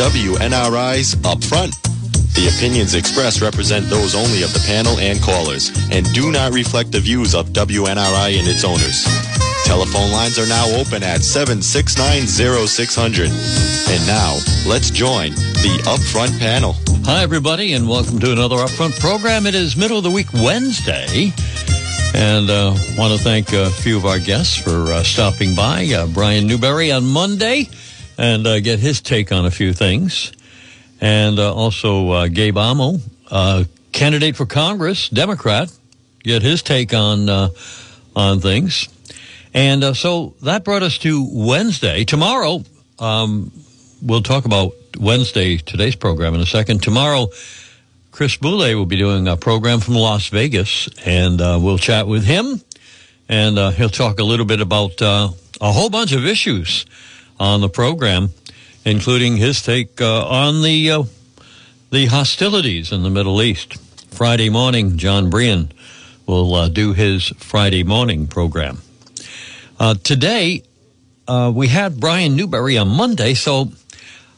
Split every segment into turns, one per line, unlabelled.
WNRI's Upfront. The opinions expressed represent those only of the panel and callers and do not reflect the views of WNRI and its owners. Telephone lines are now open at 7690600. And now, let's join the Upfront panel.
Hi, everybody, and welcome to another Upfront program. It is middle of the week Wednesday. And uh, want to thank a few of our guests for uh, stopping by. Uh, Brian Newberry on Monday and uh, get his take on a few things. And uh, also uh, Gabe Amo, uh, candidate for Congress, Democrat, get his take on uh, on things. And uh, so that brought us to Wednesday. Tomorrow, um, we'll talk about Wednesday, today's program in a second. Tomorrow, Chris Boulay will be doing a program from Las Vegas, and uh, we'll chat with him, and uh, he'll talk a little bit about uh, a whole bunch of issues on the program, including his take uh, on the uh, the hostilities in the Middle East. Friday morning, Jon Brien will uh, do his Friday morning program. today, we had Brian Newberry on Monday, so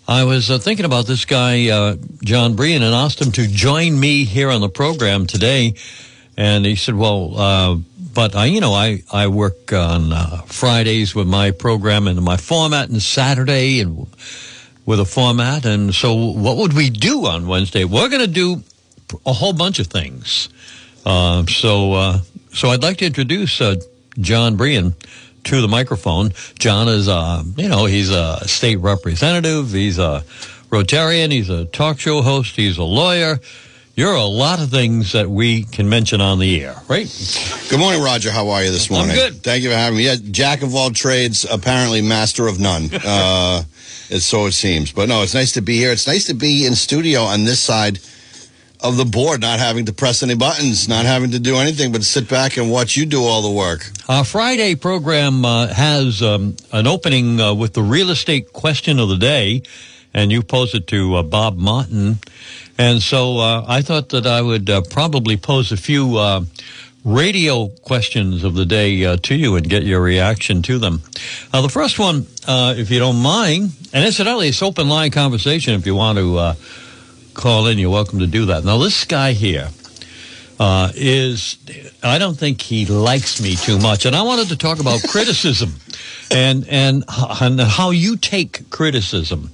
I was uh, thinking about this guy, uh, Jon Brien, and asked him to join me here on the program today. And he said, well, uh, but I, you know, I, I work on uh, Fridays with my program and my format and Saturday and with a format. And so what would we do on Wednesday? We're going to do a whole bunch of things. Uh, so, uh, so I'd like to introduce Jon Brien to the microphone. John is, uh, you know, he's a state representative. He's a Rotarian. He's a talk show host. He's a lawyer. You're a lot of things that we can mention on the air, right?
Good morning, Roger. How are you this morning?
I'm good.
Thank you for having me. Yeah, jack of all trades, apparently master of none. uh, so it seems. But no, it's nice to be here. It's nice to be in studio on this side of the board, not having to press any buttons, not having to do anything but sit back and watch you do all the work.
Our Friday program uh, has um, an opening uh, with the real estate question of the day, and you posed it to uh, Bob Martin. And so uh, I thought that I would uh, probably pose a few uh, radio questions of the day to you and get your reaction to them. the first one, if you don't mind, and incidentally, it's open line conversation if you want to call in, you're welcome to do that. Now, this guy here uh, is, I don't think he likes me too much. And I wanted to talk about criticism and, and, and how you take criticism.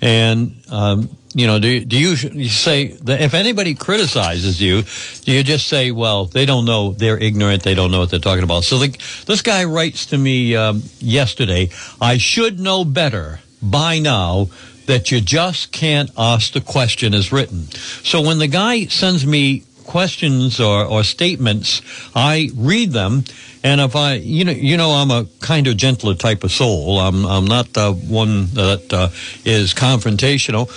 And, um, you know, do, do you, you say that if anybody criticizes you, do you just say, well, they don't know, they're ignorant, they don't know what they're talking about? So the, this guy writes to me um, yesterday, I should know better by now that you just can't ask the question as written. So when the guy sends me questions or, or statements, I read them. And if I, you know, you know, I'm a kind of gentler type of soul. I'm, I'm not the one that uh, is confrontational.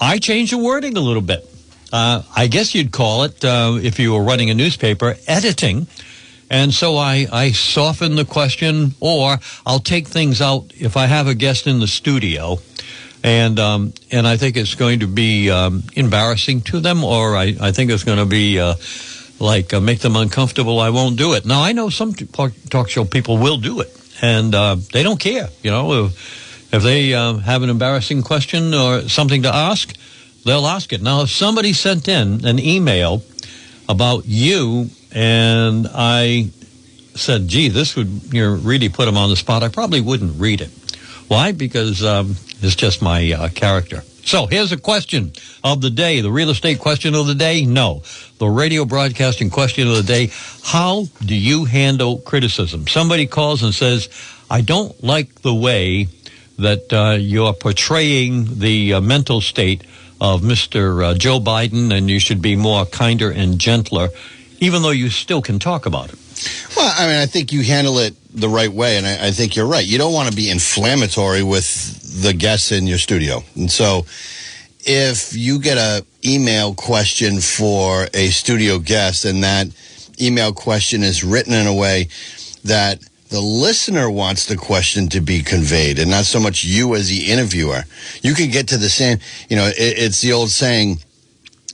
I change the wording a little bit. Uh, I guess you'd call it, uh, if you were running a newspaper, editing. And so I, I soften the question, or I'll take things out if I have a guest in the studio and um, and I think it's going to be um, embarrassing to them, or I, I think it's going to be uh, like uh, make them uncomfortable. I won't do it. Now I know some talk show people will do it, and uh, they don't care. You know, if, they uh, have an embarrassing question or something to ask, they'll ask it. Now, if somebody sent in an email about you, and I said, "Gee, this would you know, really put them on the spot," I probably wouldn't read it. Why? Because um, it's just my uh, character. So here's a question of the day. The real estate question of the day? No. The radio broadcasting question of the day. How do you handle criticism? Somebody calls and says, I don't like the way that uh, you're portraying the uh, mental state of Mr. Uh, Joe Biden, and you should be more kinder and gentler, even though you still can talk about it.
Well, I mean, I think you handle it the right way, and I, I think you're right. You don't want to be inflammatory with the guests in your studio, and so if you get a email question for a studio guest, and that email question is written in a way that the listener wants the question to be conveyed and not so much you as the interviewer. You can get to the same, you know, it, it's the old saying,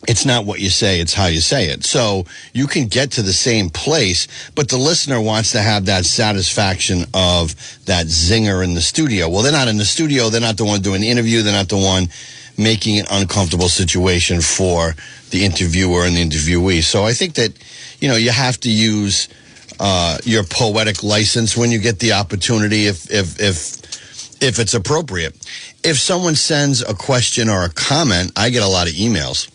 it's not what you say, it's how you say it. So you can get to the same place, but the listener wants to have that satisfaction of that zinger in the studio. Well, they're not in the studio. They're not the one doing the interview. They're not the one making an uncomfortable situation for the interviewer and the interviewee. So I think that, you know, you have to use uh, your poetic license when you get the opportunity if, if, if, if it's appropriate. If someone sends a question or a comment, I get a lot of emails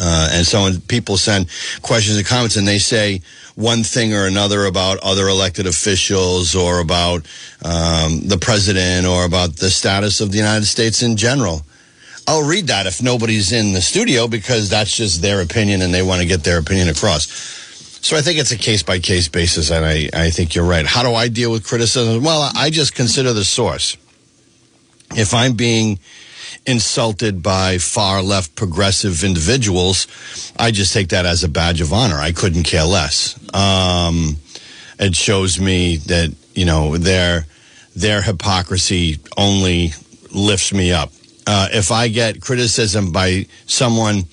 uh, and so when people send questions and comments and they say one thing or another about other elected officials or about um, the president or about the status of the United States in general, I'll read that if nobody's in the studio because that's just their opinion and they want to get their opinion across. So I think it's a case by case basis, and I, I think you're right. How do I deal with criticism? Well, I just consider the source. If I'm being insulted by far left progressive individuals, I just take that as a badge of honor. I couldn't care less. Um, it shows me that you know their their hypocrisy only lifts me up. Uh, if I get criticism by someone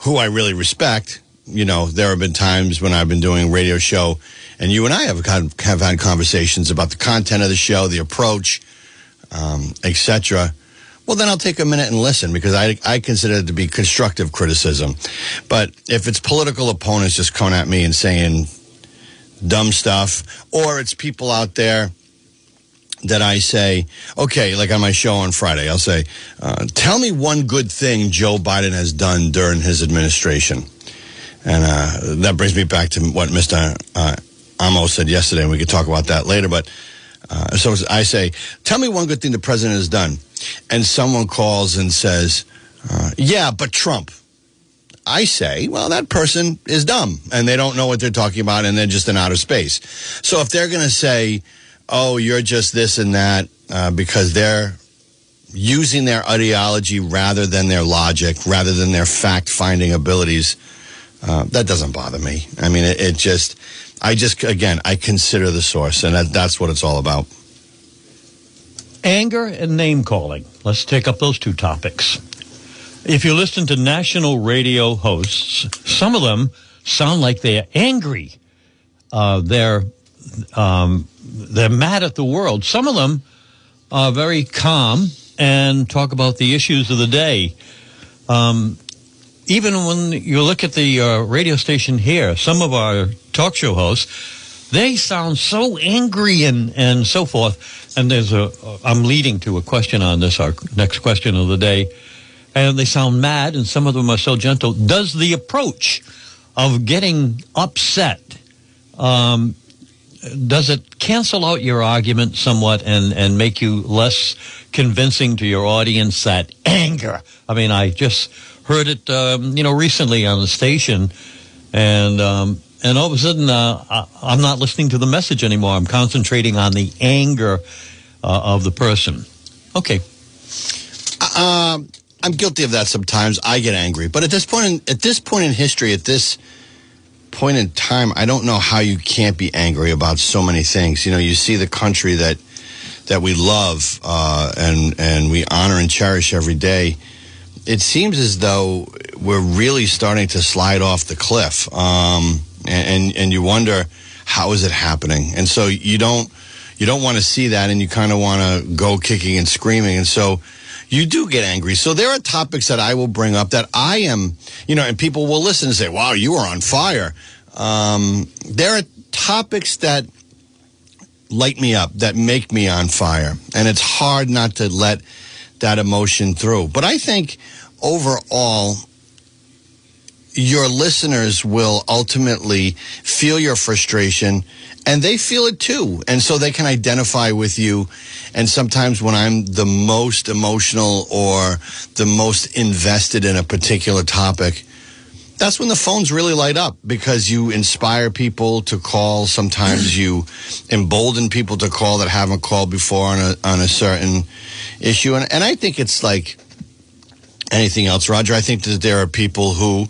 who I really respect, you know, there have been times when I've been doing a radio show, and you and I have have had conversations about the content of the show, the approach, um, etc. Well, then I'll take a minute and listen because I, I consider it to be constructive criticism. But if it's political opponents just coming at me and saying dumb stuff, or it's people out there that I say, okay, like on my show on Friday, I'll say, uh, tell me one good thing Joe Biden has done during his administration. And uh, that brings me back to what Mr. Uh, Amos said yesterday, and we could talk about that later. But uh, so I say, tell me one good thing the president has done. And someone calls and says, uh, yeah, but Trump. I say, well, that person is dumb and they don't know what they're talking about and they're just in outer space. So if they're going to say, oh, you're just this and that uh, because they're using their ideology rather than their logic, rather than their fact finding abilities, uh, that doesn't bother me. I mean, it, it just I just, again, I consider the source, and that, that's what it's all about.
Anger and name calling. Let's take up those two topics. If you listen to national radio hosts, some of them sound like they're angry. Uh, they're um, they're mad at the world. Some of them are very calm and talk about the issues of the day. Um, even when you look at the uh, radio station here, some of our talk show hosts, they sound so angry and, and so forth. And there's a, I'm leading to a question on this, our next question of the day. And they sound mad, and some of them are so gentle. Does the approach of getting upset, um, does it cancel out your argument somewhat and, and make you less convincing to your audience that anger? I mean, I just heard it, um, you know, recently on the station, and um, and all of a sudden, uh, I, am not listening to the message anymore. I'm concentrating on the anger uh, of the person. Okay.
Um, I'm guilty of that sometimes. I get angry, but at this point, in, at this point in history, at this point in time, I don't know how you can't be angry about so many things. You know, you see the country that that we love uh, and and we honor and cherish every day it seems as though we're really starting to slide off the cliff. Um, and, and you wonder how is it happening? And so you don't you don't want to see that, and you kind of want to go kicking and screaming. And so you do get angry. So there are topics that I will bring up that I am, you know, and people will listen and say, "Wow, you are on fire." Um, there are topics that light me up, that make me on fire, and it's hard not to let that emotion through. But I think overall, your listeners will ultimately feel your frustration and they feel it too. And so they can identify with you. And sometimes when I'm the most emotional or the most invested in a particular topic, that's when the phones really light up because you inspire people to call. Sometimes you embolden people to call that haven't called before on a, on a certain issue. And, and I think it's like anything else, Roger. I think that there are people who,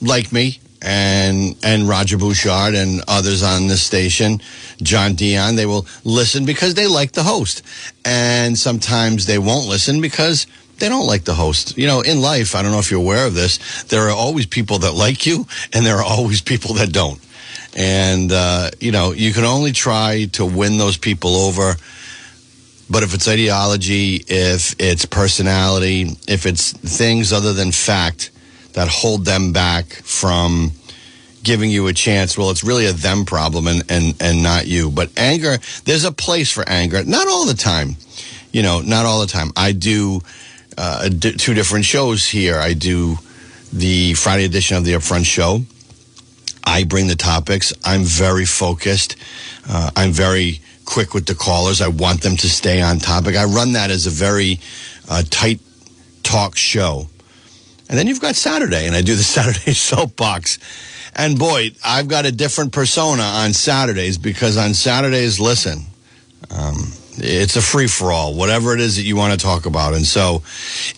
like me, and and Roger Bouchard and others on this station, John Dion, they will listen because they like the host. And sometimes they won't listen because they don't like the host. You know, in life, I don't know if you're aware of this, there are always people that like you and there are always people that don't. And, uh, you know, you can only try to win those people over. But if it's ideology, if it's personality, if it's things other than fact that hold them back from giving you a chance, well, it's really a them problem and, and, and not you. But anger, there's a place for anger. Not all the time. You know, not all the time. I do uh, two different shows here. I do the Friday edition of the Upfront Show. I bring the topics. I'm very focused. Uh, I'm very quick with the callers. I want them to stay on topic. I run that as a very uh, tight talk show. And then you've got Saturday, and I do the Saturday soapbox. And boy, I've got a different persona on Saturdays because on Saturdays, listen, um, it's a free for all, whatever it is that you want to talk about. And so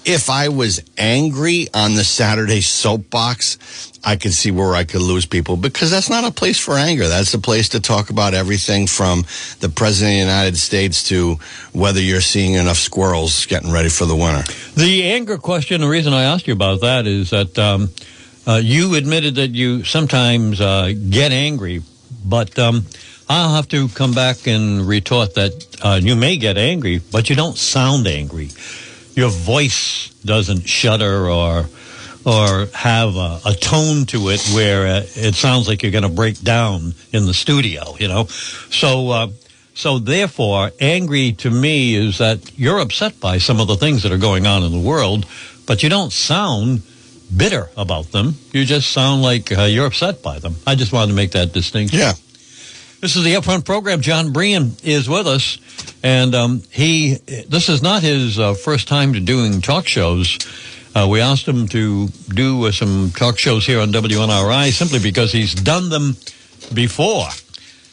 if I was angry on the Saturday soapbox, I could see where I could lose people because that's not a place for anger. That's a place to talk about everything from the President of the United States to whether you're seeing enough squirrels getting ready for the winter.
The anger question, the reason I asked you about that is that um, uh, you admitted that you sometimes uh, get angry, but. Um, I'll have to come back and retort that uh, you may get angry, but you don't sound angry. Your voice doesn't shudder or or have a, a tone to it where uh, it sounds like you're going to break down in the studio. You know, so. Uh, so therefore, angry to me is that you're upset by some of the things that are going on in the world, but you don't sound bitter about them. You just sound like uh, you're upset by them. I just wanted to make that distinction.
Yeah.
This is the Upfront program. Jon Brien is with us, and um, he. This is not his uh, first time to doing talk shows. Uh, we asked him to do uh, some talk shows here on WNRI simply because he's done them before.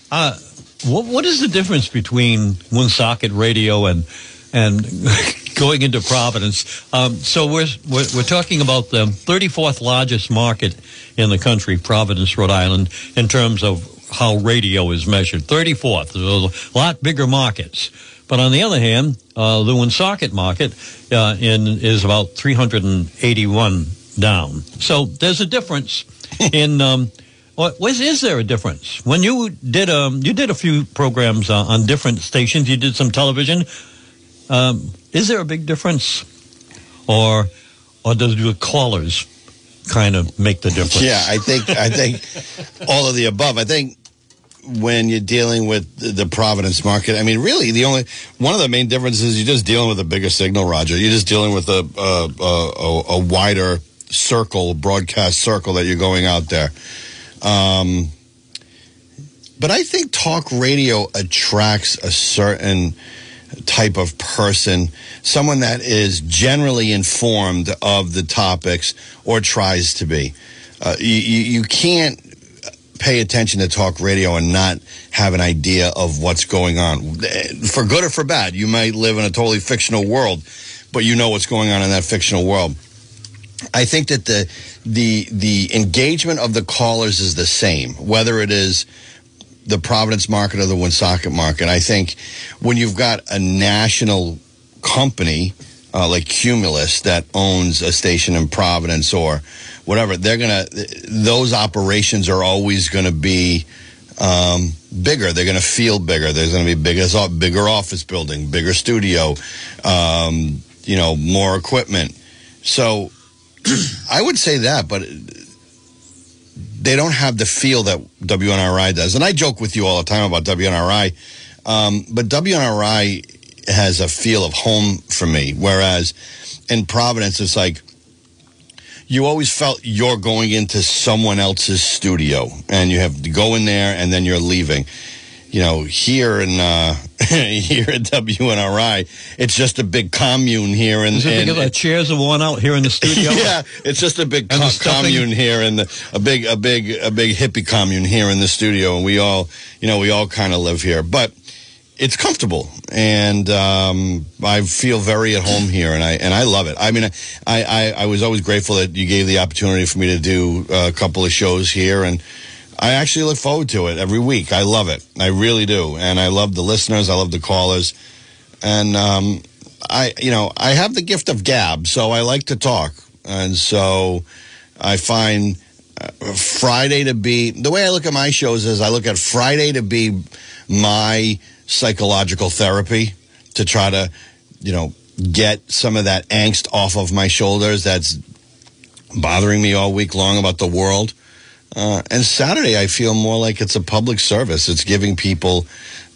Uh, what, what is the difference between Woonsocket Radio and and going into Providence? Um, so we're, we're we're talking about the 34th largest market in the country, Providence, Rhode Island, in terms of how radio is measured. 34th, There's a lot bigger markets. But on the other hand, uh, the Woonsocket market uh, in, is about 381 down. So there's a difference in. Um, was, is there a difference when you did a um, you did a few programs uh, on different stations? You did some television. Um, is there a big difference, or or does the callers kind of make the difference?
Yeah, I think I think all of the above. I think when you're dealing with the Providence market. I mean, really, the only one of the main differences you're just dealing with a bigger signal, Roger. You're just dealing with a a, a, a wider circle, broadcast circle that you're going out there. Um, but I think talk radio attracts a certain type of person, someone that is generally informed of the topics or tries to be. Uh, you, you can't pay attention to talk radio and not have an idea of what's going on. For good or for bad, you might live in a totally fictional world, but you know what's going on in that fictional world. I think that the the the engagement of the callers is the same, whether it is the Providence market or the Woonsocket market. I think when you've got a national company uh, like Cumulus that owns a station in Providence or whatever, they're gonna those operations are always going to be um, bigger. They're going to feel bigger. There's going to be bigger, bigger office building, bigger studio, um, you know, more equipment. So I would say that, but they don't have the feel that WNRI does. And I joke with you all the time about WNRI, um, but WNRI has a feel of home for me. Whereas in Providence, it's like you always felt you're going into someone else's studio and you have to go in there and then you're leaving. You know, here in uh, here at WNRI, it's just a big commune here. And,
Is it because the chairs are worn out here in the studio?
yeah, it's just a big co- commune here, and a big, a big, a big hippie commune here in the studio, and we all, you know, we all kind of live here. But it's comfortable, and um, I feel very at home here, and I and I love it. I mean, I, I I was always grateful that you gave the opportunity for me to do a couple of shows here, and I actually look forward to it every week. I love it, I really do, and I love the listeners, I love the callers, and um, I you know I have the gift of gab, so I like to talk, and so I find. Uh, Friday to be the way I look at my shows is I look at Friday to be my psychological therapy to try to, you know, get some of that angst off of my shoulders that's bothering me all week long about the world. Uh, and Saturday, I feel more like it's a public service. It's giving people,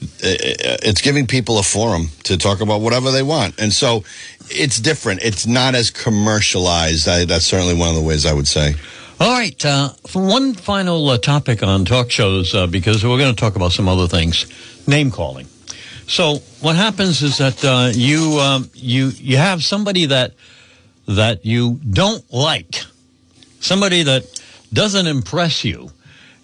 uh, it's giving people a forum to talk about whatever they want, and so it's different. It's not as commercialized. I, that's certainly one of the ways I would say.
All right. Uh, for one final uh, topic on talk shows, uh, because we're going to talk about some other things, name calling. So what happens is that uh, you um, you you have somebody that that you don't like, somebody that doesn't impress you,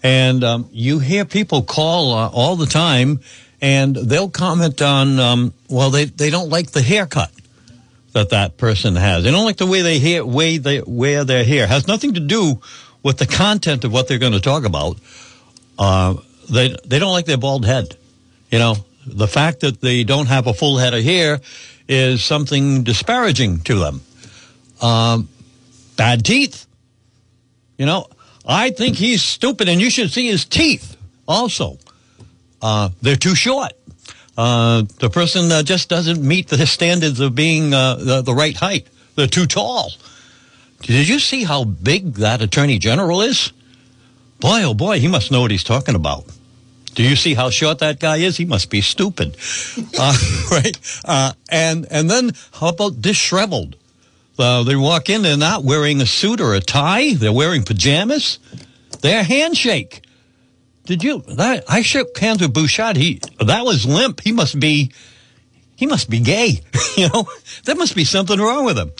and um, you hear people call uh, all the time, and they'll comment on um, well they they don't like the haircut that that person has. They don't like the way they hear, way they wear their hair. Has nothing to do with the content of what they're going to talk about. Uh, they they don't like their bald head. You know, the fact that they don't have a full head of hair is something disparaging to them. Um, bad teeth. You know, I think he's stupid, and you should see his teeth. Also, uh, they're too short. Uh, the person uh, just doesn't meet the standards of being uh, the, the, right height. They're too tall. Did you see how big that attorney general is? Boy, oh boy, he must know what he's talking about. Do you see how short that guy is? He must be stupid, uh, right? Uh, and and then how about disheveled? they walk in, they're not wearing a suit or a tie. They're wearing pajamas. Their handshake did you? That, I shook hands with Bouchard. He that was limp. He must be, he must be gay. you know, there must be something wrong with him.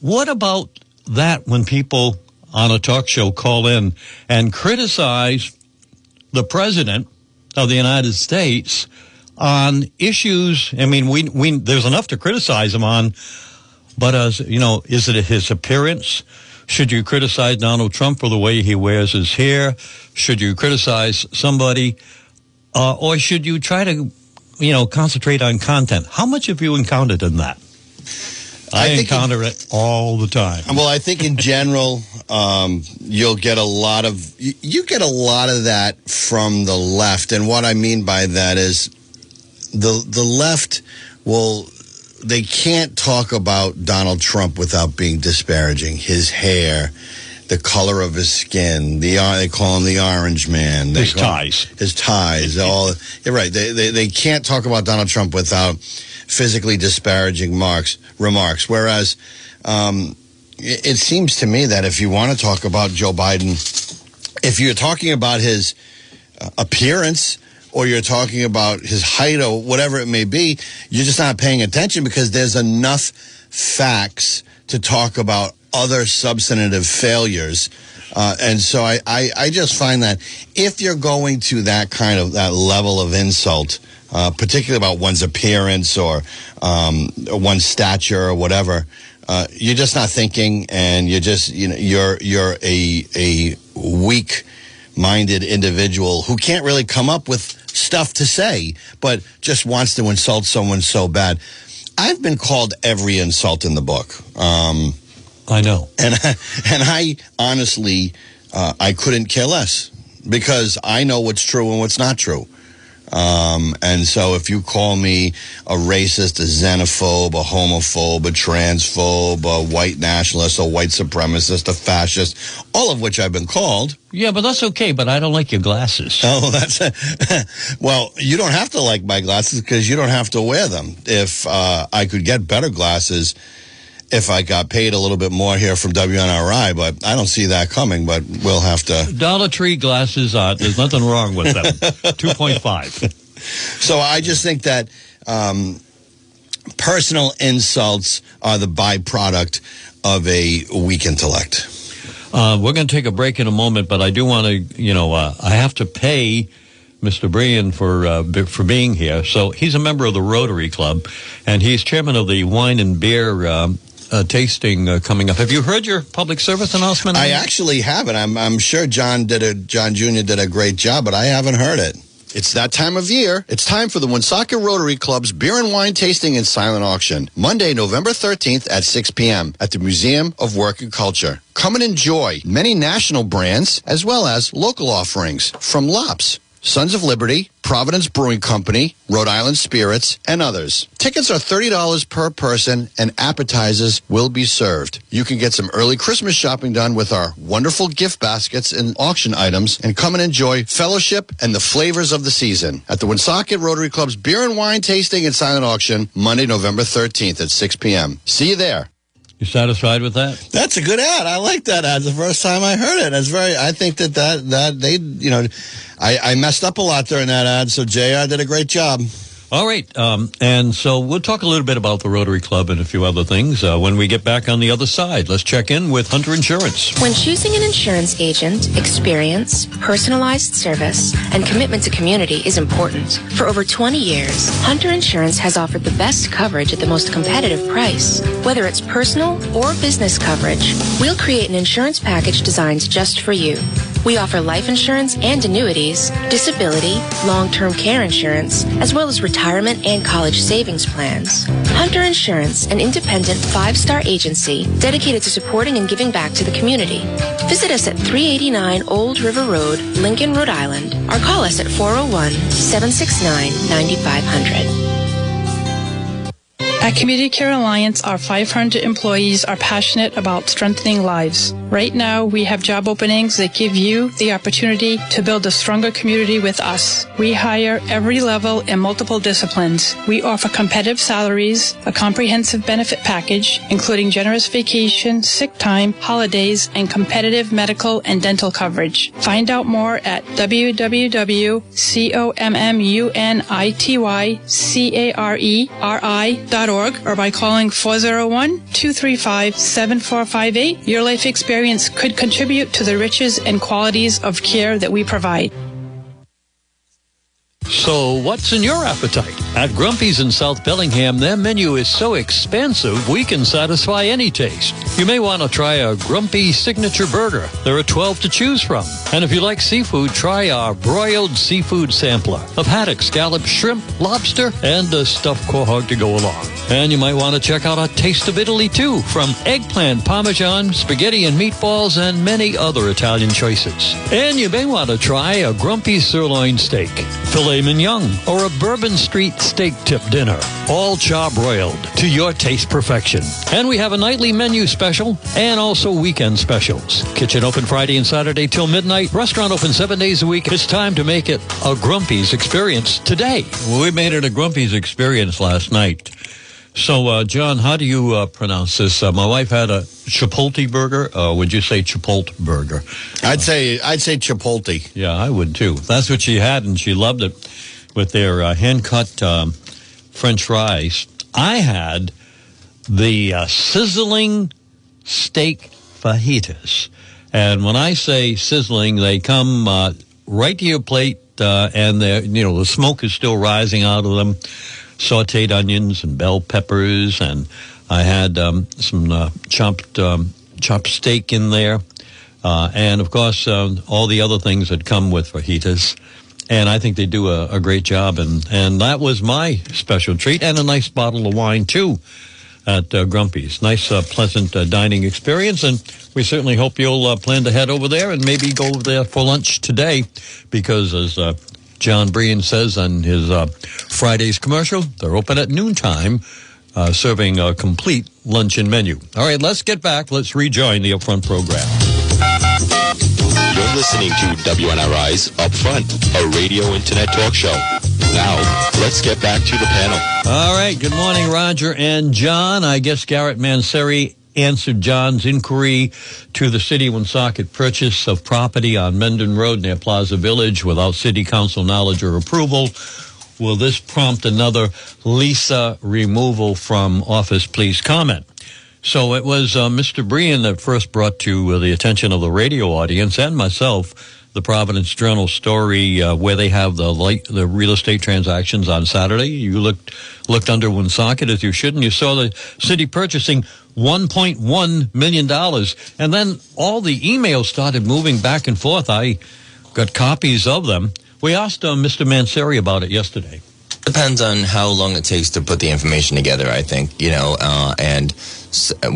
What about that when people on a talk show call in and criticize the president of the United States on issues? I mean, we we there's enough to criticize him on, but as you know, is it his appearance? Should you criticize Donald Trump for the way he wears his hair? Should you criticize somebody? Uh, or should you try to, you know, concentrate on content? How much have you encountered in that? I, I encounter in, it all the time.
Well, I think in general, um, you'll get a lot of you, you get a lot of that from the left, and what I mean by that is the the left will they can't talk about Donald Trump without being disparaging. His hair, the color of his skin, the they call him the Orange Man.
They his ties,
his ties. all you're right. They, they they can't talk about Donald Trump without physically disparaging marks remarks. Whereas, um, it, it seems to me that if you want to talk about Joe Biden, if you're talking about his uh, appearance or you're talking about his height or whatever it may be, you're just not paying attention because there's enough facts to talk about other substantive failures. Uh, and so I, I, I, just find that if you're going to that kind of that level of insult, uh, particularly about one's appearance or um, one's stature or whatever, uh, you're just not thinking, and you're just you know you're you're a a weak minded individual who can't really come up with stuff to say, but just wants to insult someone so bad. I've been called every insult in the book. Um,
I know,
and and I honestly, uh, I couldn't care less because I know what's true and what's not true. Um, and so if you call me a racist, a xenophobe, a homophobe, a transphobe, a white nationalist, a white supremacist, a fascist, all of which I've been called.
Yeah, but that's okay, but I don't like your glasses.
Oh, that's a, well, you don't have to like my glasses because you don't have to wear them. If uh, I could get better glasses, if I got paid a little bit more here from WNRI, but I don't see that coming. But we'll have to.
Dollar Tree glasses, uh, there's nothing wrong with them. 2.5.
So I just think that um, personal insults are the byproduct of a weak intellect.
Uh, we're going to take a break in a moment, but I do want to, you know, uh, I have to pay Mr. Brien for uh, b- for being here. So he's a member of the Rotary Club, and he's chairman of the wine and beer um, uh, tasting uh, coming up. Have you heard your public service announcement?
I actually haven't. I'm I'm sure John did a John Jr. did a great job, but I haven't heard it. It's that time of year. It's time for the Woonsocket Rotary Club's beer and wine tasting and silent auction. Monday, November 13th at 6 p.m. at the Museum of Work and Culture. Come and enjoy many national brands as well as local offerings from Lops, Sons of Liberty, Providence Brewing Company, Rhode Island Spirits, and others. Tickets are $30 per person and appetizers will be served. You can get some early Christmas shopping done with our wonderful gift baskets and auction items and come and enjoy fellowship and the flavors of the season at the Woonsocket Rotary Club's beer and wine tasting and silent auction Monday, November 13th at 6 p.m. See you there.
You satisfied with that?
That's a good ad. I like that ad. The first time I heard it, it's very. I think that that that they, you know, I, I messed up a lot during that ad. So Jr. did a great job.
All right. Um, and so we'll talk a little bit about the Rotary Club and a few other things uh, when we get back on the other side. Let's check in with Hunter Insurance.
When choosing an insurance agent, experience, personalized service, and commitment to community is important. For over 20 years, Hunter Insurance has offered the best coverage at the most competitive price. Whether it's personal or business coverage, we'll create an insurance package designed just for you. We offer life insurance and annuities, disability, long-term care insurance, as well as retirement and college savings plans. Hunter Insurance, an independent five-star agency dedicated to supporting and giving back to the community. Visit us at 389 Old River Road, Lincoln, Rhode Island, or call us at 401-769-9500.
At Community Care Alliance, our 500 employees are passionate about strengthening lives. Right now, we have job openings that give you the opportunity to build a stronger community with us. We hire every level in multiple disciplines. We offer competitive salaries, a comprehensive benefit package, including generous vacation, sick time, holidays, and competitive medical and dental coverage. Find out more at www.communitycareri.org or by calling 401-235-7458. Your life experience could contribute to the riches and qualities of care that we provide.
So, what's in your appetite? At Grumpy's in South Bellingham, their menu is so expansive we can satisfy any taste. You may want to try a Grumpy signature burger. There are 12 to choose from. And if you like seafood, try our broiled seafood sampler of haddock, scallop, shrimp, lobster, and a stuffed quahog to go along. And you might want to check out a Taste of Italy too, from eggplant, parmesan, spaghetti and meatballs, and many other Italian choices. And you may want to try a Grumpy sirloin steak, filet mignon, or a Bourbon Street steak tip dinner, all charbroiled to your taste perfection. And we have a nightly menu special and also weekend specials. Kitchen open Friday and Saturday till midnight. Restaurant open seven days a week. It's time to make it a Grumpy's experience today. We made it a Grumpy's experience last night. So, uh, John, how do you uh, pronounce this? Uh, my wife had a Chipotle burger. Uh, would you say Chipotle burger?
I'd say I'd say Chipotle.
Yeah, I would too. That's what she had, and she loved it with their uh, hand cut um, French fries. I had the uh, sizzling steak fajitas, and when I say sizzling, they come uh, right to your plate, uh, and they you know the smoke is still rising out of them. Sautéed onions and bell peppers, and I had um, some uh, chopped um, chopped steak in there, uh, and of course um, all the other things that come with fajitas and I think they do a, a, great job. And, and that was my special treat, and a nice bottle of wine too at uh, Grumpy's. Nice, uh, pleasant uh, dining experience, and we certainly hope you'll uh, plan to head over there and maybe go over there for lunch today, because as Jon Brien says on his uh, Friday's commercial, they're open at noontime. serving a complete luncheon menu. All right, let's get back. Let's rejoin the Upfront program.
You're listening to WNRI's Upfront, a radio internet talk show. Now, let's get back to the panel.
All right. Good morning, Roger and John. I guess Garrett Manseri answered John's inquiry to the city Woonsocket purchase of property on Mendon Road near Plaza Village without city council knowledge or approval. Will this prompt another Lisa removal from office? Please comment. So it was uh, Mr. Brien that first brought to uh, the attention of the radio audience and myself the Providence Journal story uh, where they have the light, the real estate transactions on Saturday. You looked looked under Woonsocket as you should, and you saw the city purchasing 1.1 million dollars, and then all the emails started moving back and forth. I got copies of them. We asked uh, Mr. Manseri about it yesterday.
Depends on how long it takes to put the information together. I think you know, uh, and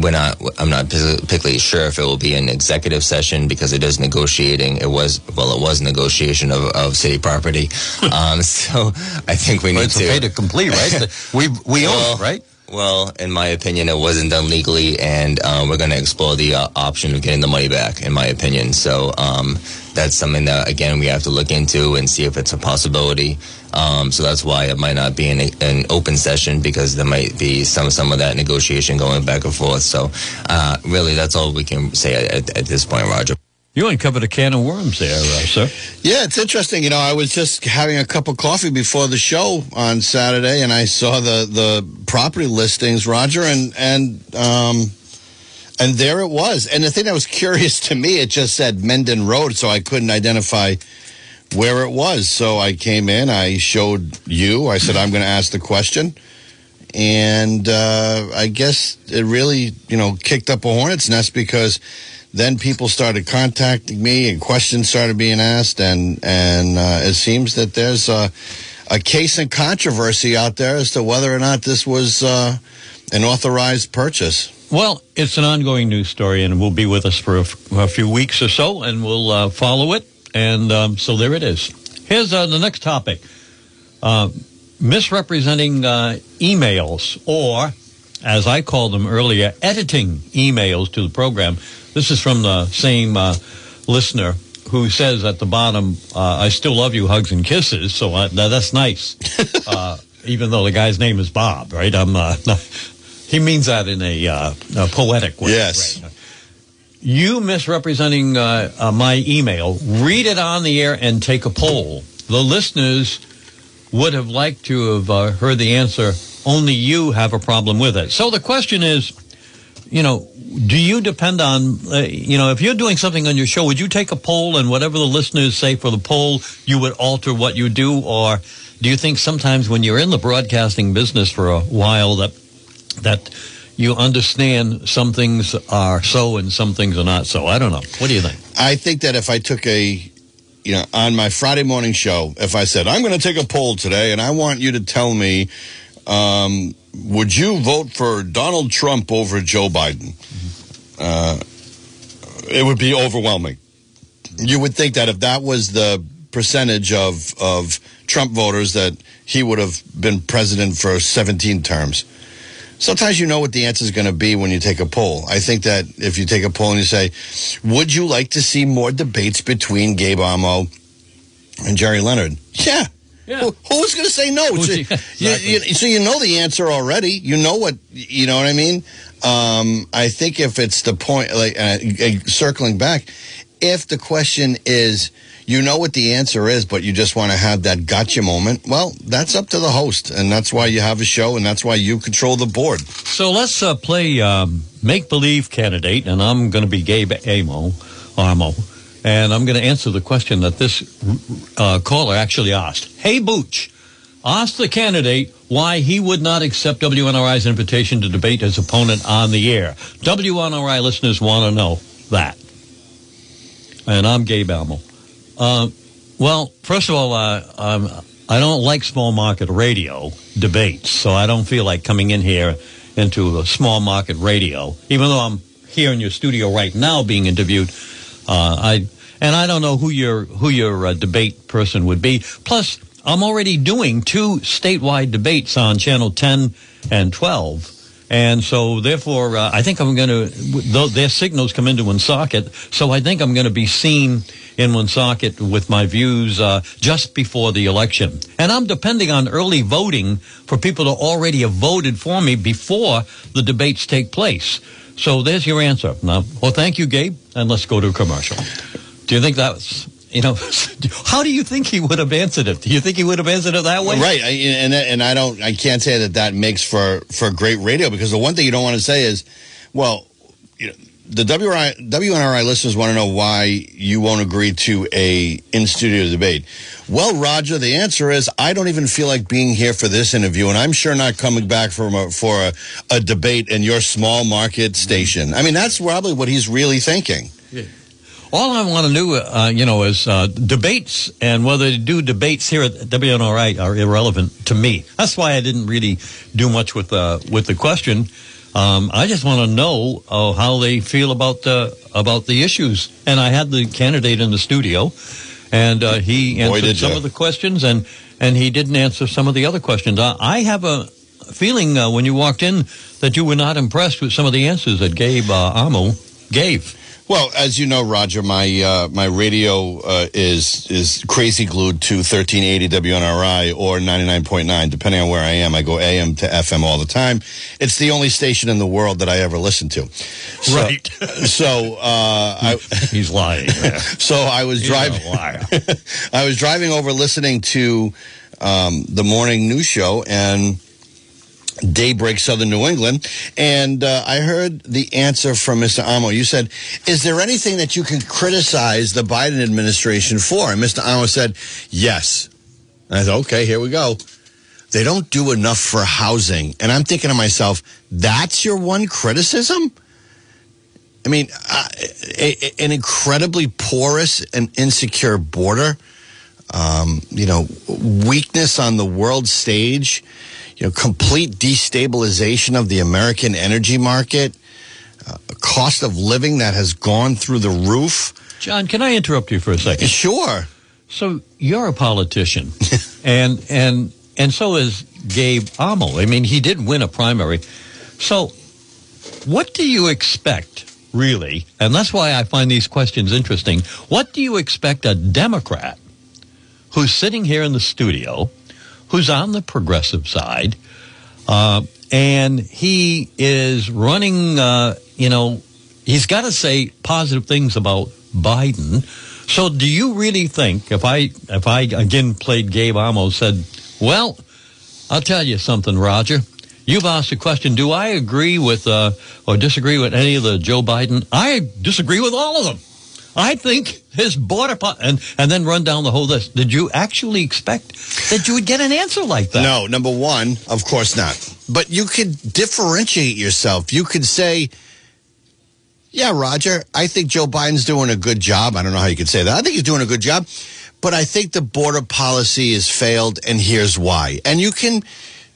we're not. I'm not particularly sure if it will be an executive session because it is negotiating. It was well, it was negotiation of, of city property. um, so I think we need
it's
to
pay to complete, right? we we
Well,
own it, right?
Well, in my opinion, it wasn't done legally, and um, we're going to explore the uh, option of getting the money back. In my opinion, so um, that's something that again we have to look into and see if it's a possibility. Um, so that's why it might not be an, an open session because there might be some some of that negotiation going back and forth. So uh, really, that's all we can say at, at this point, Roger.
You uncovered a can of worms there, uh, sir.
Yeah, it's interesting. You know, I was just having a cup of coffee before the show on Saturday, and I saw the the property listings, Roger, and and um, and there it was. And the thing that was curious to me, it just said Mendon Road, so I couldn't identify where it was. So I came in, I showed you, I said I'm going to ask the question. And uh, I guess it really, you know, kicked up a hornet's nest because then people started contacting me and questions started being asked, and and uh, it seems that there's a, a case in controversy out there as to whether or not this was uh, an authorized purchase.
Well, it's an ongoing news story, and will be with us for a, f- a few weeks or so, and we'll uh, follow it. And um, so there it is. Here's uh, the next topic: uh, misrepresenting uh, emails, or as I called them earlier, editing emails to the program. This is from the same uh, listener who says at the bottom, uh, "I still love you, hugs and kisses." So uh, now that's nice, uh, even though the guy's name is Bob, right? I'm. Uh, he means that in a, uh, a poetic way.
Yes.
Right. You misrepresenting uh, uh, my email, read it on the air and take a poll. The listeners would have liked to have uh, heard the answer. Only you have a problem with it. So the question is, you know, do you depend on, uh, you know, if you're doing something on your show, would you take a poll and whatever the listeners say for the poll, you would alter what you do? Or do you think sometimes when you're in the broadcasting business for a while that, that you understand some things are so and some things are not so? I don't know. What do you think?
I think that if I took a, you know, on my Friday morning show, if I said, I'm going to take a poll today and I want you to tell me, um, would you vote for Donald Trump over Joe Biden? Uh, it would be overwhelming. You would think that if that was the percentage of, of Trump voters, that he would have been president for 17 terms. Sometimes you know what the answer is going to be when you take a poll. I think that if you take a poll and you say, would you like to see more debates between Gabe Amo and Gerry Leonard? Yeah.
Yeah.
Who, who's going to say no? So,
yeah,
you, you, so you know the answer already. You know what, you know what I mean? Um, I think if it's the point, like uh, uh, circling back, if the question is, you know what the answer is, but you just want to have that gotcha moment, well, that's up to the host. And that's why you have a show and that's why you control the board.
So let's uh, play um, make believe candidate, and I'm going to be Gabe Amo, Amo, and I'm going to answer the question that this uh, caller actually asked. Hey, Booch, ask the candidate why he would not accept WNRI's invitation to debate his opponent on the air. WNRI listeners want to know that. And I'm Gabe Amo. Uh, well, first of all, uh, um, I don't like small market radio debates, so I don't feel like coming in here into a small market radio, even though I'm here in your studio right now being interviewed. Uh, I and I don't know who your who your uh, debate person would be. Plus, I'm already doing two statewide debates on channel 10 and 12. And so, therefore, uh, I think I'm going to, their signals come into Woonsocket, so I think I'm going to be seen in Woonsocket with my views uh, just before the election. And I'm depending on early voting for people to already have voted for me before the debates take place. So there's your answer. Now, well, thank you, Gabe, and let's go to a commercial. Do you think that's, you know, how do you think he would have answered it? Do you think he would have answered it that way?
Right, I, and and I don't, I can't say that that makes for for great radio because the one thing you don't want to say is, well, you know, the WRI, WNRI listeners want to know why you won't agree to a in studio debate. Well, Roger, the answer is I don't even feel like being here for this interview, and I'm sure not coming back from a, for a, a debate in your small market station. I mean, that's probably what he's really thinking.
All I want to do, uh, you know, is uh, debates and whether they do debates here at WNRI are irrelevant to me. That's why I didn't really do much with uh, with the question. Um, I just want to know uh, how they feel about the about the issues. And I had the candidate in the studio, and uh, he answered
did
some
ya.
of the questions, and and he didn't answer some of the other questions. I, I have a feeling uh, when you walked in that you were not impressed with some of the answers that Gabe uh, Amo gave.
Well, as you know, Roger, my uh, my radio uh, is is crazy glued to 1380 WNRI or 99.9, depending on where I am. I go AM to FM all the time. It's the only station in the world that I ever listen to. So,
Right.
So, uh, I,
He's lying.
so I was driving. I was driving over listening to um, the morning news show and Daybreak Southern New England, and uh, I heard the answer from Mr. Amo. You said, "Is there anything that you can criticize the Biden administration for?" And Mr. Amo said, "Yes." And I thought, "Okay, here we go." They don't do enough for housing, and I'm thinking to myself, "That's your one criticism." I mean, uh, a, a- an incredibly porous and insecure border, um, you know, weakness on the world stage, you know, complete destabilization of the American energy market, uh, a cost of living that has gone through the roof.
Jon, can I interrupt you for a second?
Sure.
So you're a politician, and and and so is Gabe Amo. I mean, he did win a primary. So, what do you expect, really? And that's why I find these questions interesting. What do you expect a Democrat who's sitting here in the studio, who's on the progressive side, uh, and he is running? Uh, you know, he's got to say positive things about Biden. So, do you really think if I if I again played Gabe Amo said, "Well, I'll tell you something, Roger. You've asked a question. Do I agree with uh, or disagree with any of the Joe Biden? I disagree with all of them. I think his border and and then run down the whole list. Did you actually expect that you would get an answer like that?
No, number one, of course not. But you could differentiate yourself. You could say, yeah, Roger, I think Joe Biden's doing a good job. I don't know how you could say that. I think he's doing a good job. But I think the border policy has failed, and here's why. And you can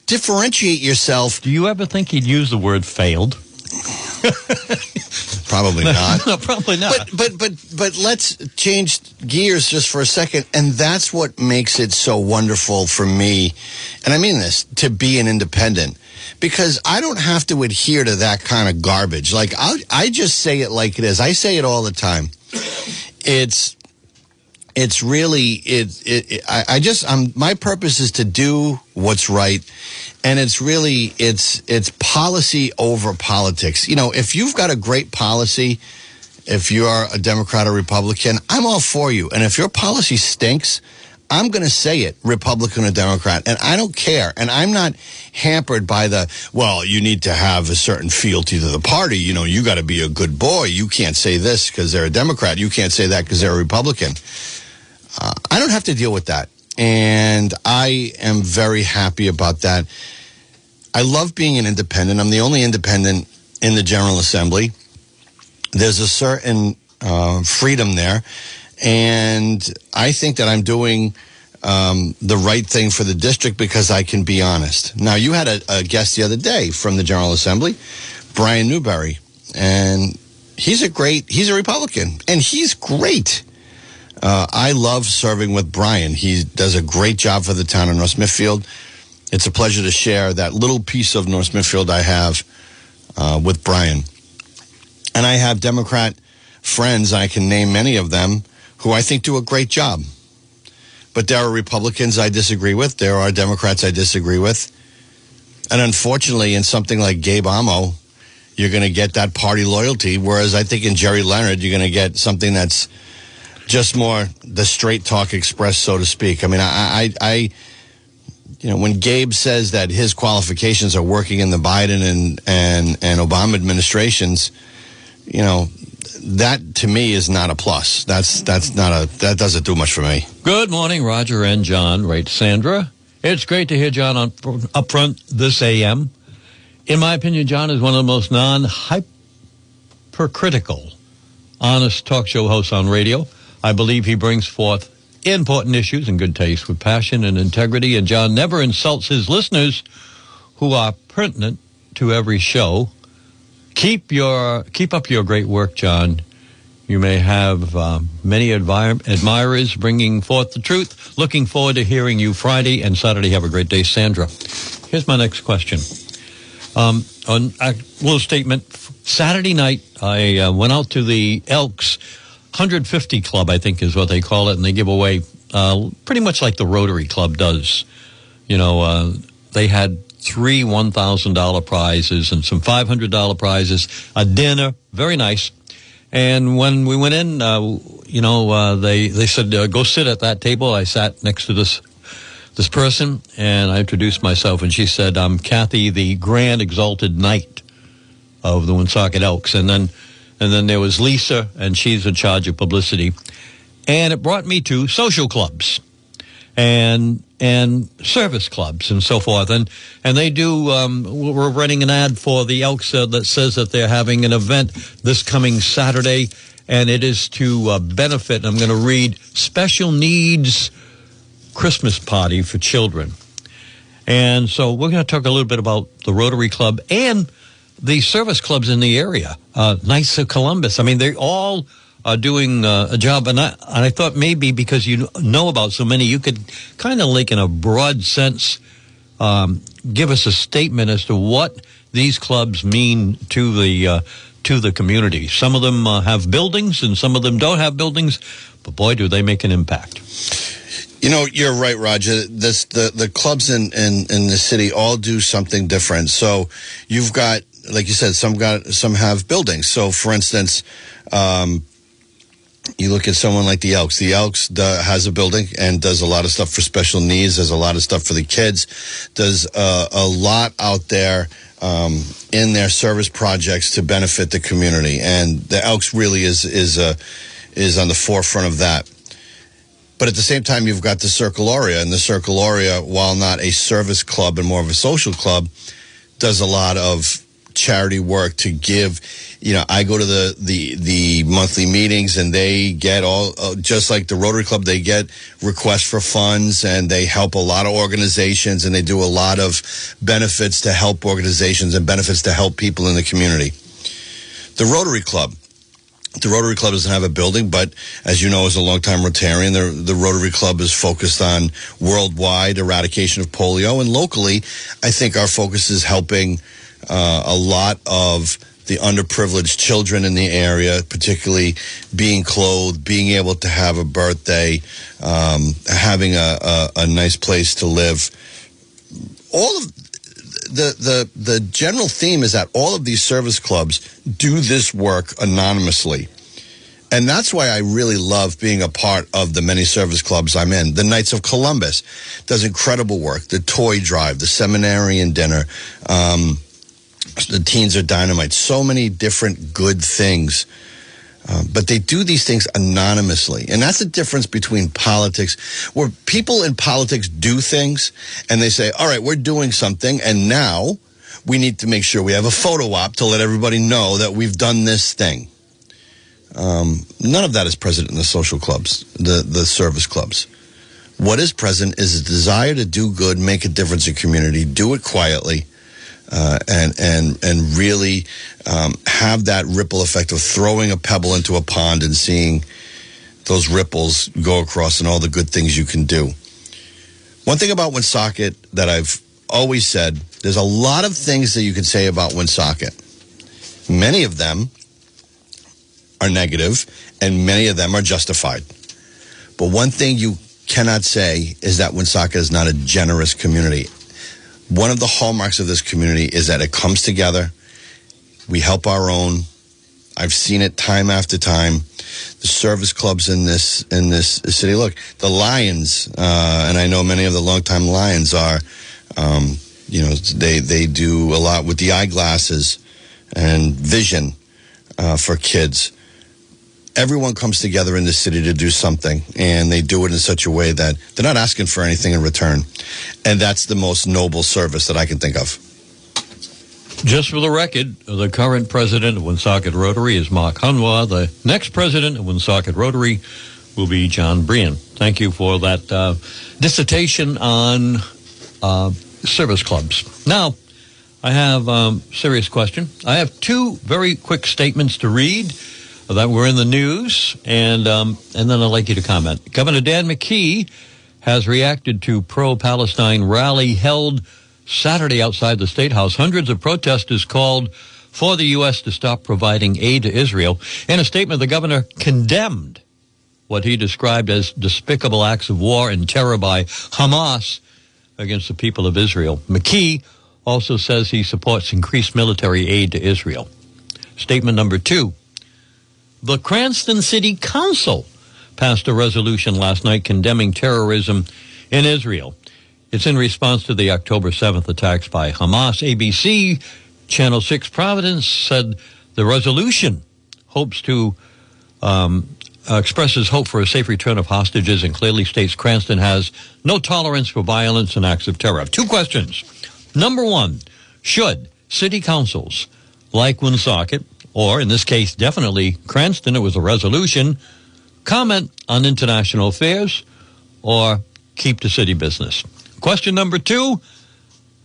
differentiate yourself.
Do you ever think he'd use the word failed?
Probably not.
no, probably not.
But but but but let's change gears just for a second, and that's what makes it so wonderful for me, and I mean this to be an independent because I don't have to adhere to that kind of garbage. Like I I just say it like it is. I say it all the time. It's it's really it, it, it I, I just I'm my purpose is to do what's right. And it's really it's it's policy over politics. You know if you've got a great policy if you are a democrat or republican i'm all for you. And if your policy stinks i'm going to say it republican or democrat. And i don't care. And i'm not hampered by the well you need to have a certain fealty to the party. You know you got to be a good boy. You can't say this because they're a democrat. You can't say that because they're a republican uh, I don't have to deal with that. And I am very happy about that. I love being an independent. I'm the only independent in the General Assembly. There's a certain uh, freedom there. And I think that I'm doing um, the right thing for the district because I can be honest. Now, you had a, a guest the other day from the General Assembly, Brian Newberry. And he's a great, he's a Republican. And he's great. Uh, I love serving with Brian. He does a great job for the town of North Smithfield. It's a pleasure to share that little piece of North Smithfield I have uh, with Brian. And I have Democrat friends, I can name many of them, who I think do a great job. But there are Republicans I disagree with. There are Democrats I disagree with. And unfortunately, in something like Gabe Amo, you're going to get that party loyalty. Whereas I think in Gerry Leonard, you're going to get something that's just more the straight talk express, so to speak. I mean, I, I, I, you know, when Gabe says that his qualifications are working in the Biden and and and Obama administrations, you know, that to me is not a plus. That's that's not a that doesn't do much for me.
Good morning, Roger and Jon. Right, Sandra. It's great to hear Jon on, up front this AM. In my opinion, Jon is one of the most non-hypercritical, honest talk show hosts on radio. I believe he brings forth important issues in good taste with passion and integrity, and Jon never insults his listeners who are pertinent to every show. Keep your keep up your great work, Jon. You may have uh, many admir- admirers bringing forth the truth. Looking forward to hearing you Friday and Saturday. Have a great day, Sandra. Here's my next question. Um, on a little statement. Saturday night, I uh, went out to the Elks 150 Club, I think is what they call it, and they give away uh, pretty much like the Rotary Club does. You know, uh, they had three $1,000 prizes and some $500 prizes, a dinner, very nice. And when we went in, uh, you know, uh, they they said uh, go sit at that table. I sat next to this this person, and I introduced myself, and she said, "I'm Kathy, the Grand Exalted Knight of the Woonsocket Elks." And then and then there was Lisa, and she's in charge of publicity. And it brought me to social clubs and and service clubs and so forth. And and they do. Um, we're running an ad for the Elks that says that they're having an event this coming Saturday, and it is to uh, benefit. I'm going to read special needs Christmas party for children. And so we're going to talk a little bit about the Rotary Club and the service clubs in the area. Uh, Knights of Columbus. I mean, they all are doing uh, a job, and I, and I thought maybe because you know about so many, you could kind of, like in a broad sense, um, give us a statement as to what these clubs mean to the uh, to the community. Some of them uh, have buildings, and some of them don't have buildings, but boy, do they make an impact.
You know, you're right, Roger. This the the clubs in in in the city all do something different. So you've got, like you said, some got some have buildings. So, for instance. Um, you look at someone like the Elks. The Elks has a building and does a lot of stuff for special needs. Does a lot of stuff for the kids. Does uh, a lot out there um, in their service projects to benefit the community. And the Elks really is is uh, is on the forefront of that. But at the same time, you've got the Circle Aurea, and the Circle Aurea, while not a service club and more of a social club, does a lot of charity work to give you know i go to the the the monthly meetings and they get all uh, just like the rotary club they get requests for funds and they help a lot of organizations and they do a lot of benefits to help organizations and benefits to help people in the community the rotary club the Rotary Club doesn't have a building, but as you know, as a longtime Rotarian, the, the Rotary Club is focused on worldwide eradication of polio. And locally, I think our focus is helping uh, a lot of the underprivileged children in the area, particularly being clothed, being able to have a birthday, um, having a, a, a, nice place to live. All of the, the, the general theme is that all of these service clubs do this work anonymously. And that's why I really love being a part of the many service clubs I'm in. The Knights of Columbus does incredible work. The Toy Drive, the Seminarian Dinner, um, the teens are dynamite. So many different good things. Uh, but they do these things anonymously. And that's the difference between politics, where people in politics do things and they say, all right, we're doing something. And now we need to make sure we have a photo op to let everybody know that we've done this thing. Um, none of that is present in the social clubs, the, the service clubs. What is present is a desire to do good, make a difference in community, do it quietly, uh, and and and really um, have that ripple effect of throwing a pebble into a pond and seeing those ripples go across and all the good things you can do. One thing about Woonsocket that I've always said, there's a lot of things that you can say about Woonsocket. Many of them are negative, and many of them are justified. But one thing you cannot say is that Woonsocket is not a generous community one of the hallmarks of this community is that it comes together. We help our own. I've seen it time after time. The service clubs in this in this city. Look, the Lions, uh, and I know many of the longtime Lions are. Um, you know, they they do a lot with the eyeglasses and vision. uh, for kids. Everyone comes together in the city to do something, and they do it in such a way that they're not asking for anything in return. And that's the most noble service that I can think of.
Just for the record, the current president of Woonsocket Rotary is Mark Hunwa. The next president of Woonsocket Rotary will be Jon Brien. Thank you for that uh, dissertation on uh, service clubs. Now, I have a um, serious question. I have two very quick statements to read that were in the news, and um, and then I'd like you to comment. Governor Dan McKee has reacted to pro-Palestine rally held Saturday outside the State House. Hundreds of protesters called for the U.S. to stop providing aid to Israel. In a statement, the governor condemned what he described as despicable acts of war and terror by Hamas against the people of Israel. McKee also says he supports increased military aid to Israel. Statement number two. The Cranston City Council passed a resolution last night condemning terrorism in Israel. It's in response to the October 7th attacks by Hamas. ABC Channel 6 Providence said the resolution hopes to um, uh, expresses hope for a safe return of hostages and clearly states Cranston has no tolerance for violence and acts of terror. Two questions. Number one, should city councils like Woonsocket, or in this case, definitely Cranston, it was a resolution, comment on international affairs or keep to city business? Question number two,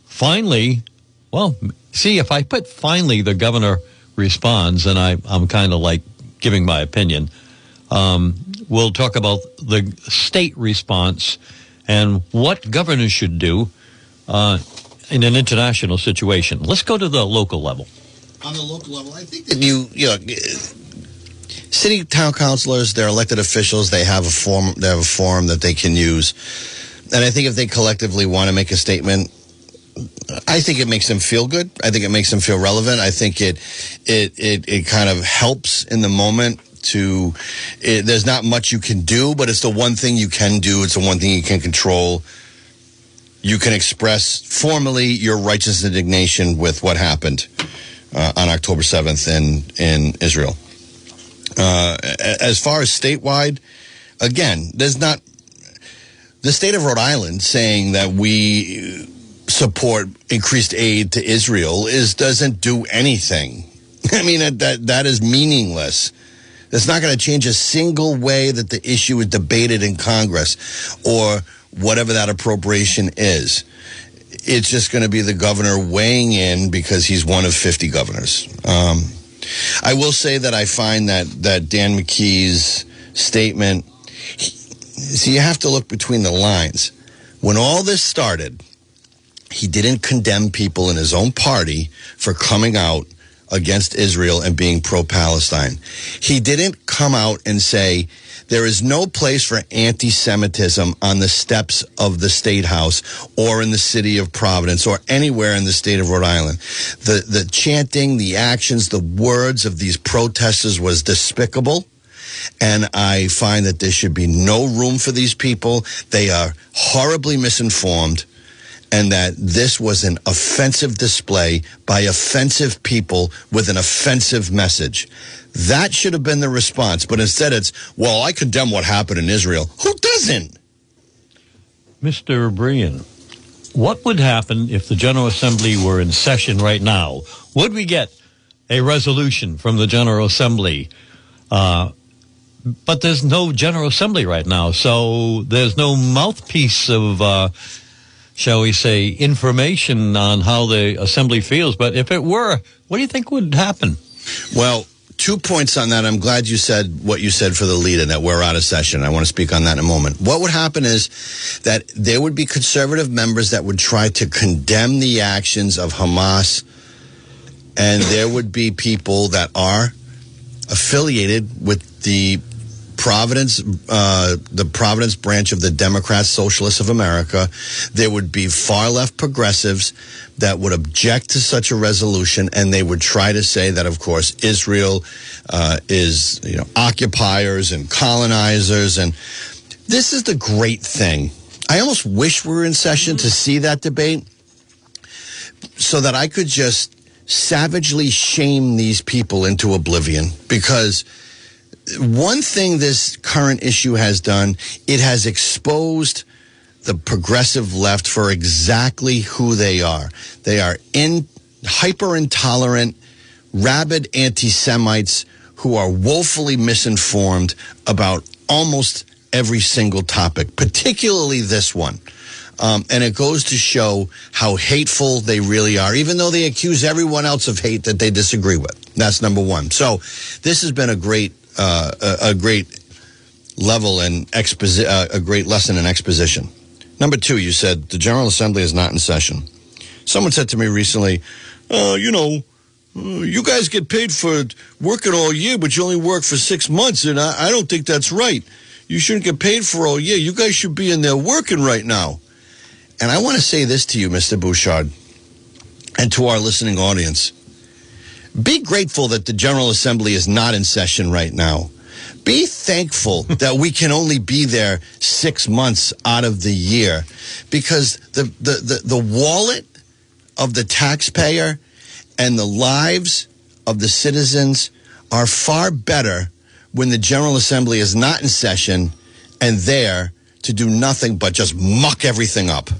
finally, well, see, if I put finally the governor responds, and I, I'm kind of like giving my opinion. Um, we'll talk about the state response and what governors should do uh, in an international situation. Let's go to the local level.
On the local level, I think that you, you know, city town councilors, they're elected officials. They have a form. They have a form that they can use, and I think if they collectively want to make a statement, I think it makes them feel good. I think it makes them feel relevant. I think it it it, it kind of helps in the moment to it, there's not much you can do but it's the one thing you can do it's the one thing you can control you can express formally your righteous indignation with what happened uh, on October 7th in in Israel. Uh, as far as statewide again there's not the state of Rhode Island saying that we support increased aid to Israel is doesn't do anything. I mean that that, that is meaningless. It's not going to change a single way that the issue is debated in Congress or whatever that appropriation is. It's just going to be the governor weighing in because he's one of 50 governors. Um, I will say that I find that, that Dan McKee's statement, he, see, you have to look between the lines. When all this started, he didn't condemn people in his own party for coming out against Israel and being pro Palestine. He didn't come out and say, there is no place for anti Semitism on the steps of the State House or in the city of Providence or anywhere in the state of Rhode Island. The, the chanting, the actions, the words of these protesters was despicable. And I find that there should be no room for these people. They are horribly misinformed and that this was an offensive display by offensive people with an offensive message. That should have been the response, but instead it's, well, I condemn what happened in Israel. Who doesn't?
Mr. Brien, what would happen if the General Assembly were in session right now? Would we get a resolution from the General Assembly? Uh, but there's no General Assembly right now, so there's no mouthpiece of uh, shall we say, information on how the assembly feels. But if it were, what do you think would happen?
Well, two points on that. I'm glad you said what you said for the lead and that we're out of session. I want to speak on that in a moment. What would happen is that there would be conservative members that would try to condemn the actions of Hamas, and there would be people that are affiliated with the Providence, uh, the Providence branch of the Democrats, Socialists of America, there would be far left progressives that would object to such a resolution, and they would try to say that, of course, Israel uh, is you know occupiers and colonizers, and this is the great thing. I almost wish we were in session to see that debate, so that I could just savagely shame these people into oblivion because one thing this current issue has done, it has exposed the progressive left for exactly who they are. They are in hyper intolerant, rabid anti Semites who are woefully misinformed about almost every single topic, particularly this one. Um, and it goes to show how hateful they really are, even though they accuse everyone else of hate that they disagree with. That's number one. So this has been a great, uh, a, a, great level and exposi- uh, a great lesson in exposition. Number two, you said the General Assembly is not in session. Someone said to me recently, uh, you know, uh, you guys get paid for working all year, but you only work for six months, and I, I don't think that's right. You shouldn't get paid for all year. You guys should be in there working right now. And I want to say this to you, Mr. Bouchard, and to our listening audience. Be grateful that the General Assembly is not in session right now. Be thankful that we can only be there six months out of the year because the, the, the, the wallet of the taxpayer and the lives of the citizens are far better when the General Assembly is not in session and there to do nothing but just muck everything up.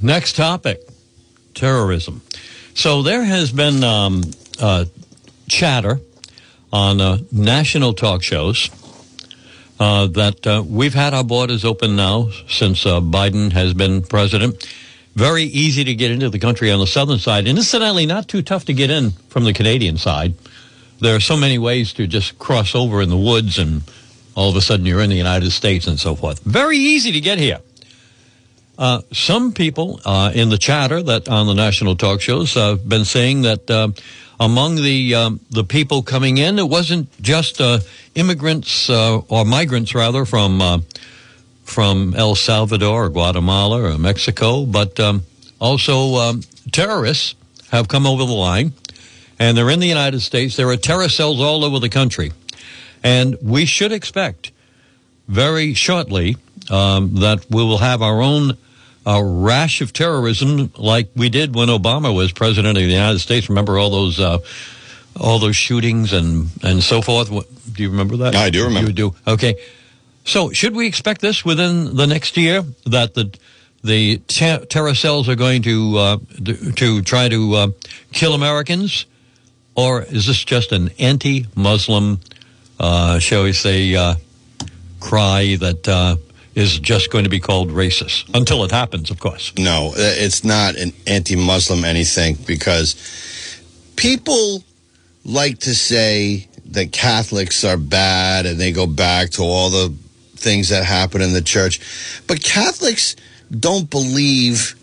Next topic terrorism. So there has been um, uh, chatter on uh, national talk shows uh, that uh, we've had our borders open now since uh, Biden has been president. Very easy to get into the country on the southern side. And incidentally, not too tough to get in from the Canadian side. There are so many ways to just cross over in the woods and all of a sudden you're in the United States and so forth. Very easy to get here. Uh, some people uh, in the chatter that on the national talk shows have uh, been saying that among the um, the people coming in, it wasn't just uh, immigrants or migrants rather from from El Salvador or Guatemala or Mexico, but um, also um, terrorists have come over the line, and they're in the United States. There are terror cells all over the country, and we should expect very shortly um, that we will have our own a rash of terrorism like we did when Obama was president of the United States. Remember all those uh, all those shootings and and so forth. What, do you remember that?
I do remember.
You do. Okay. So should we expect this within the next year that the the ter- terror cells are going to uh, to try to uh, kill Americans, or is this just an anti-Muslim, uh, shall we say, uh, cry that uh, is just going to be called racist until it happens, of course.
No, it's not an anti Muslim anything because people like to say that Catholics are bad and they go back to all the things that happen in the church. But Catholics don't believe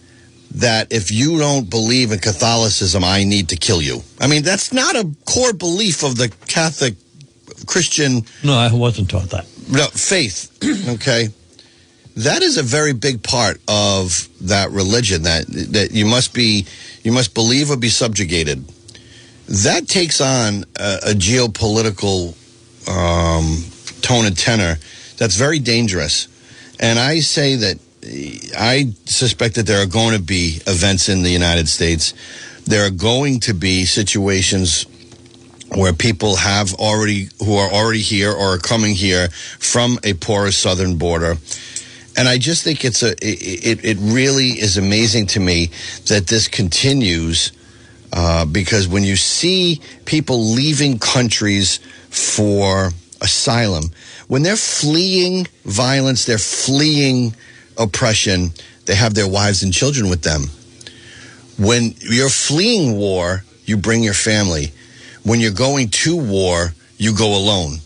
that if you don't believe in Catholicism, I need to kill you. I mean, that's not a core belief of the Catholic Christian.
No, I wasn't taught that.
No, faith. okay that is a very big part of that religion that that you must be you must believe or be subjugated. That takes on a, a geopolitical um, tone and tenor that's very dangerous. And i say that i suspect that there are going to be events in the united states. There are going to be situations where people have already who are already here or are coming here from a porous southern border and I just think it's a it, it really is amazing to me that this continues uh, because when you see people leaving countries for asylum, when they're fleeing violence, they're fleeing oppression, they have their wives and children with them. When you're fleeing war, you bring your family. When you're going to war, you go alone.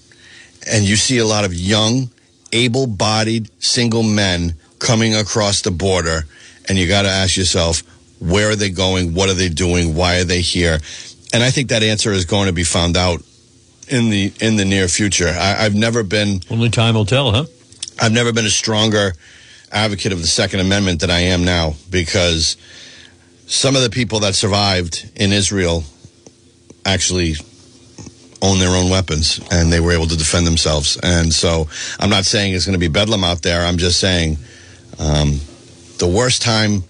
And you see a lot of young, able bodied single men coming across the border. And you got to ask yourself, where are they going? What are they doing? Why are they here? And I think that answer is going to be found out in the in the near future. I, have never been
only time will tell, huh?
I've never been a stronger advocate of the Second Amendment than I am now because some of the people that survived in Israel actually own their own weapons and they were able to defend themselves. And so I'm not saying it's going to be bedlam out there. I'm just saying um, the worst time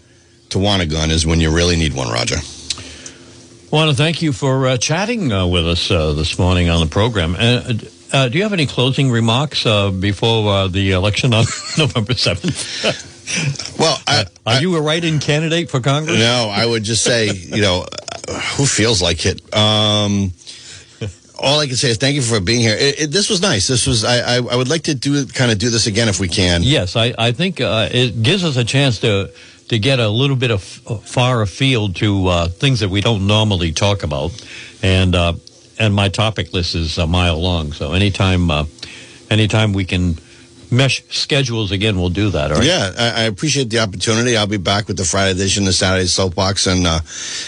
to want a gun is when you really need one, Roger.
I want to thank you for uh, chatting uh, with us uh, this morning on the program. Uh, uh, do you have any closing remarks uh, before the election on November 7th?
well, I,
are you a write-in candidate for Congress?
No, I would just say, you know, who feels like it? Um, all I can say is thank you for being here. It, it, this was nice. This was I, I, I would like to do kind of do this again if we can.
Yes, I I think uh, it gives us a chance to to get a little bit of far afield to uh, things that we don't normally talk about, and uh, and my topic list is a mile long. So anytime uh, anytime we can mesh schedules again, we'll do that. All right?
Yeah, I, I, appreciate the opportunity. I'll be back with the Friday edition the Saturday Soapbox, and uh,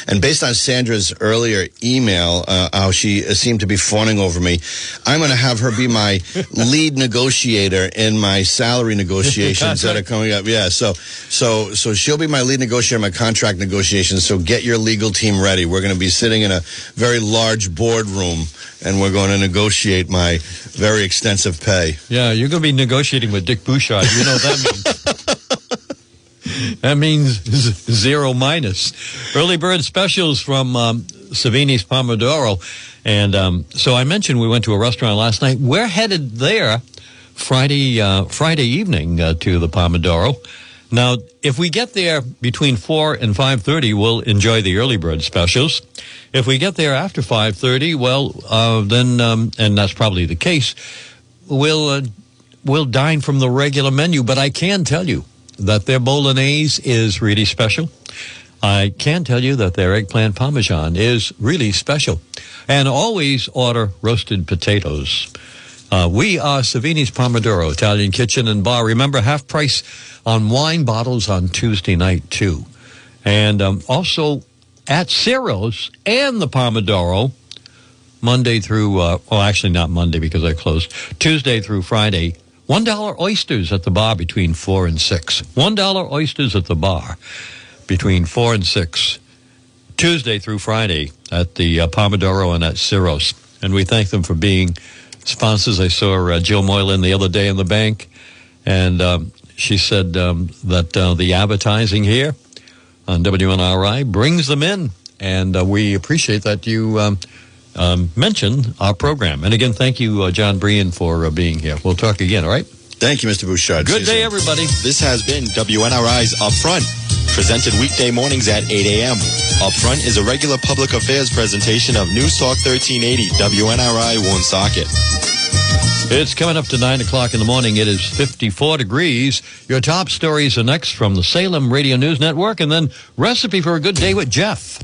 and based on Sandra's earlier email, uh, how she seemed to be fawning over me, I'm going to have her be my lead negotiator in my salary negotiations that are coming up. Yeah, so so so she'll be my lead negotiator in my contract negotiations. So get your legal team ready. We're going to be sitting in a very large boardroom, and we're going to negotiate my very extensive pay.
Yeah, you're going to be negotiating with Dick Bouchard. You know what that means. that means zero minus. Early bird specials from um, Savini's Pomodoro. And um, so I mentioned we went to a restaurant last night. We're headed there Friday uh, Friday evening uh, to the Pomodoro. Now, if we get there between four and five thirty, we'll enjoy the early bird specials. If we get there after five thirty, well, uh, then um, and that's probably the case. We'll uh, will dine from the regular menu, but I can tell you that their bolognese is really special. I can tell you that their eggplant parmesan is really special. And always order roasted potatoes. Uh, we are Savini's Pomodoro Italian Kitchen and Bar. Remember, half price on wine bottles on Tuesday night, too. And um, also at Ciro's and the Pomodoro, Monday through, uh, well, actually not Monday because I closed, Tuesday through Friday, $1 oysters at the bar between 4 and 6. $1 oysters at the bar between 4 and 6. Tuesday through Friday at the uh, Pomodoro and at Ciro's. And we thank them for being sponsors. I saw uh, Jill Moylan the other day in the bank, and um, she said um, that uh, the advertising here on WNRI brings them in. And uh, we appreciate that you um, um, mention our program. And again, thank you, uh, Jon Brien, for uh, being here. We'll talk again, all right?
Thank you, Mr. Bouchard.
Good day, everybody.
This has been WNRI's Upfront, presented weekday mornings at 8 a.m. Upfront is a regular public affairs presentation of News Talk 1380, WNRI Woonsocket.
It's coming up to 9 o'clock in the morning. It is 54 degrees. Your top stories are next from the Salem Radio News Network, and then Recipe for a Good Day with Jeff.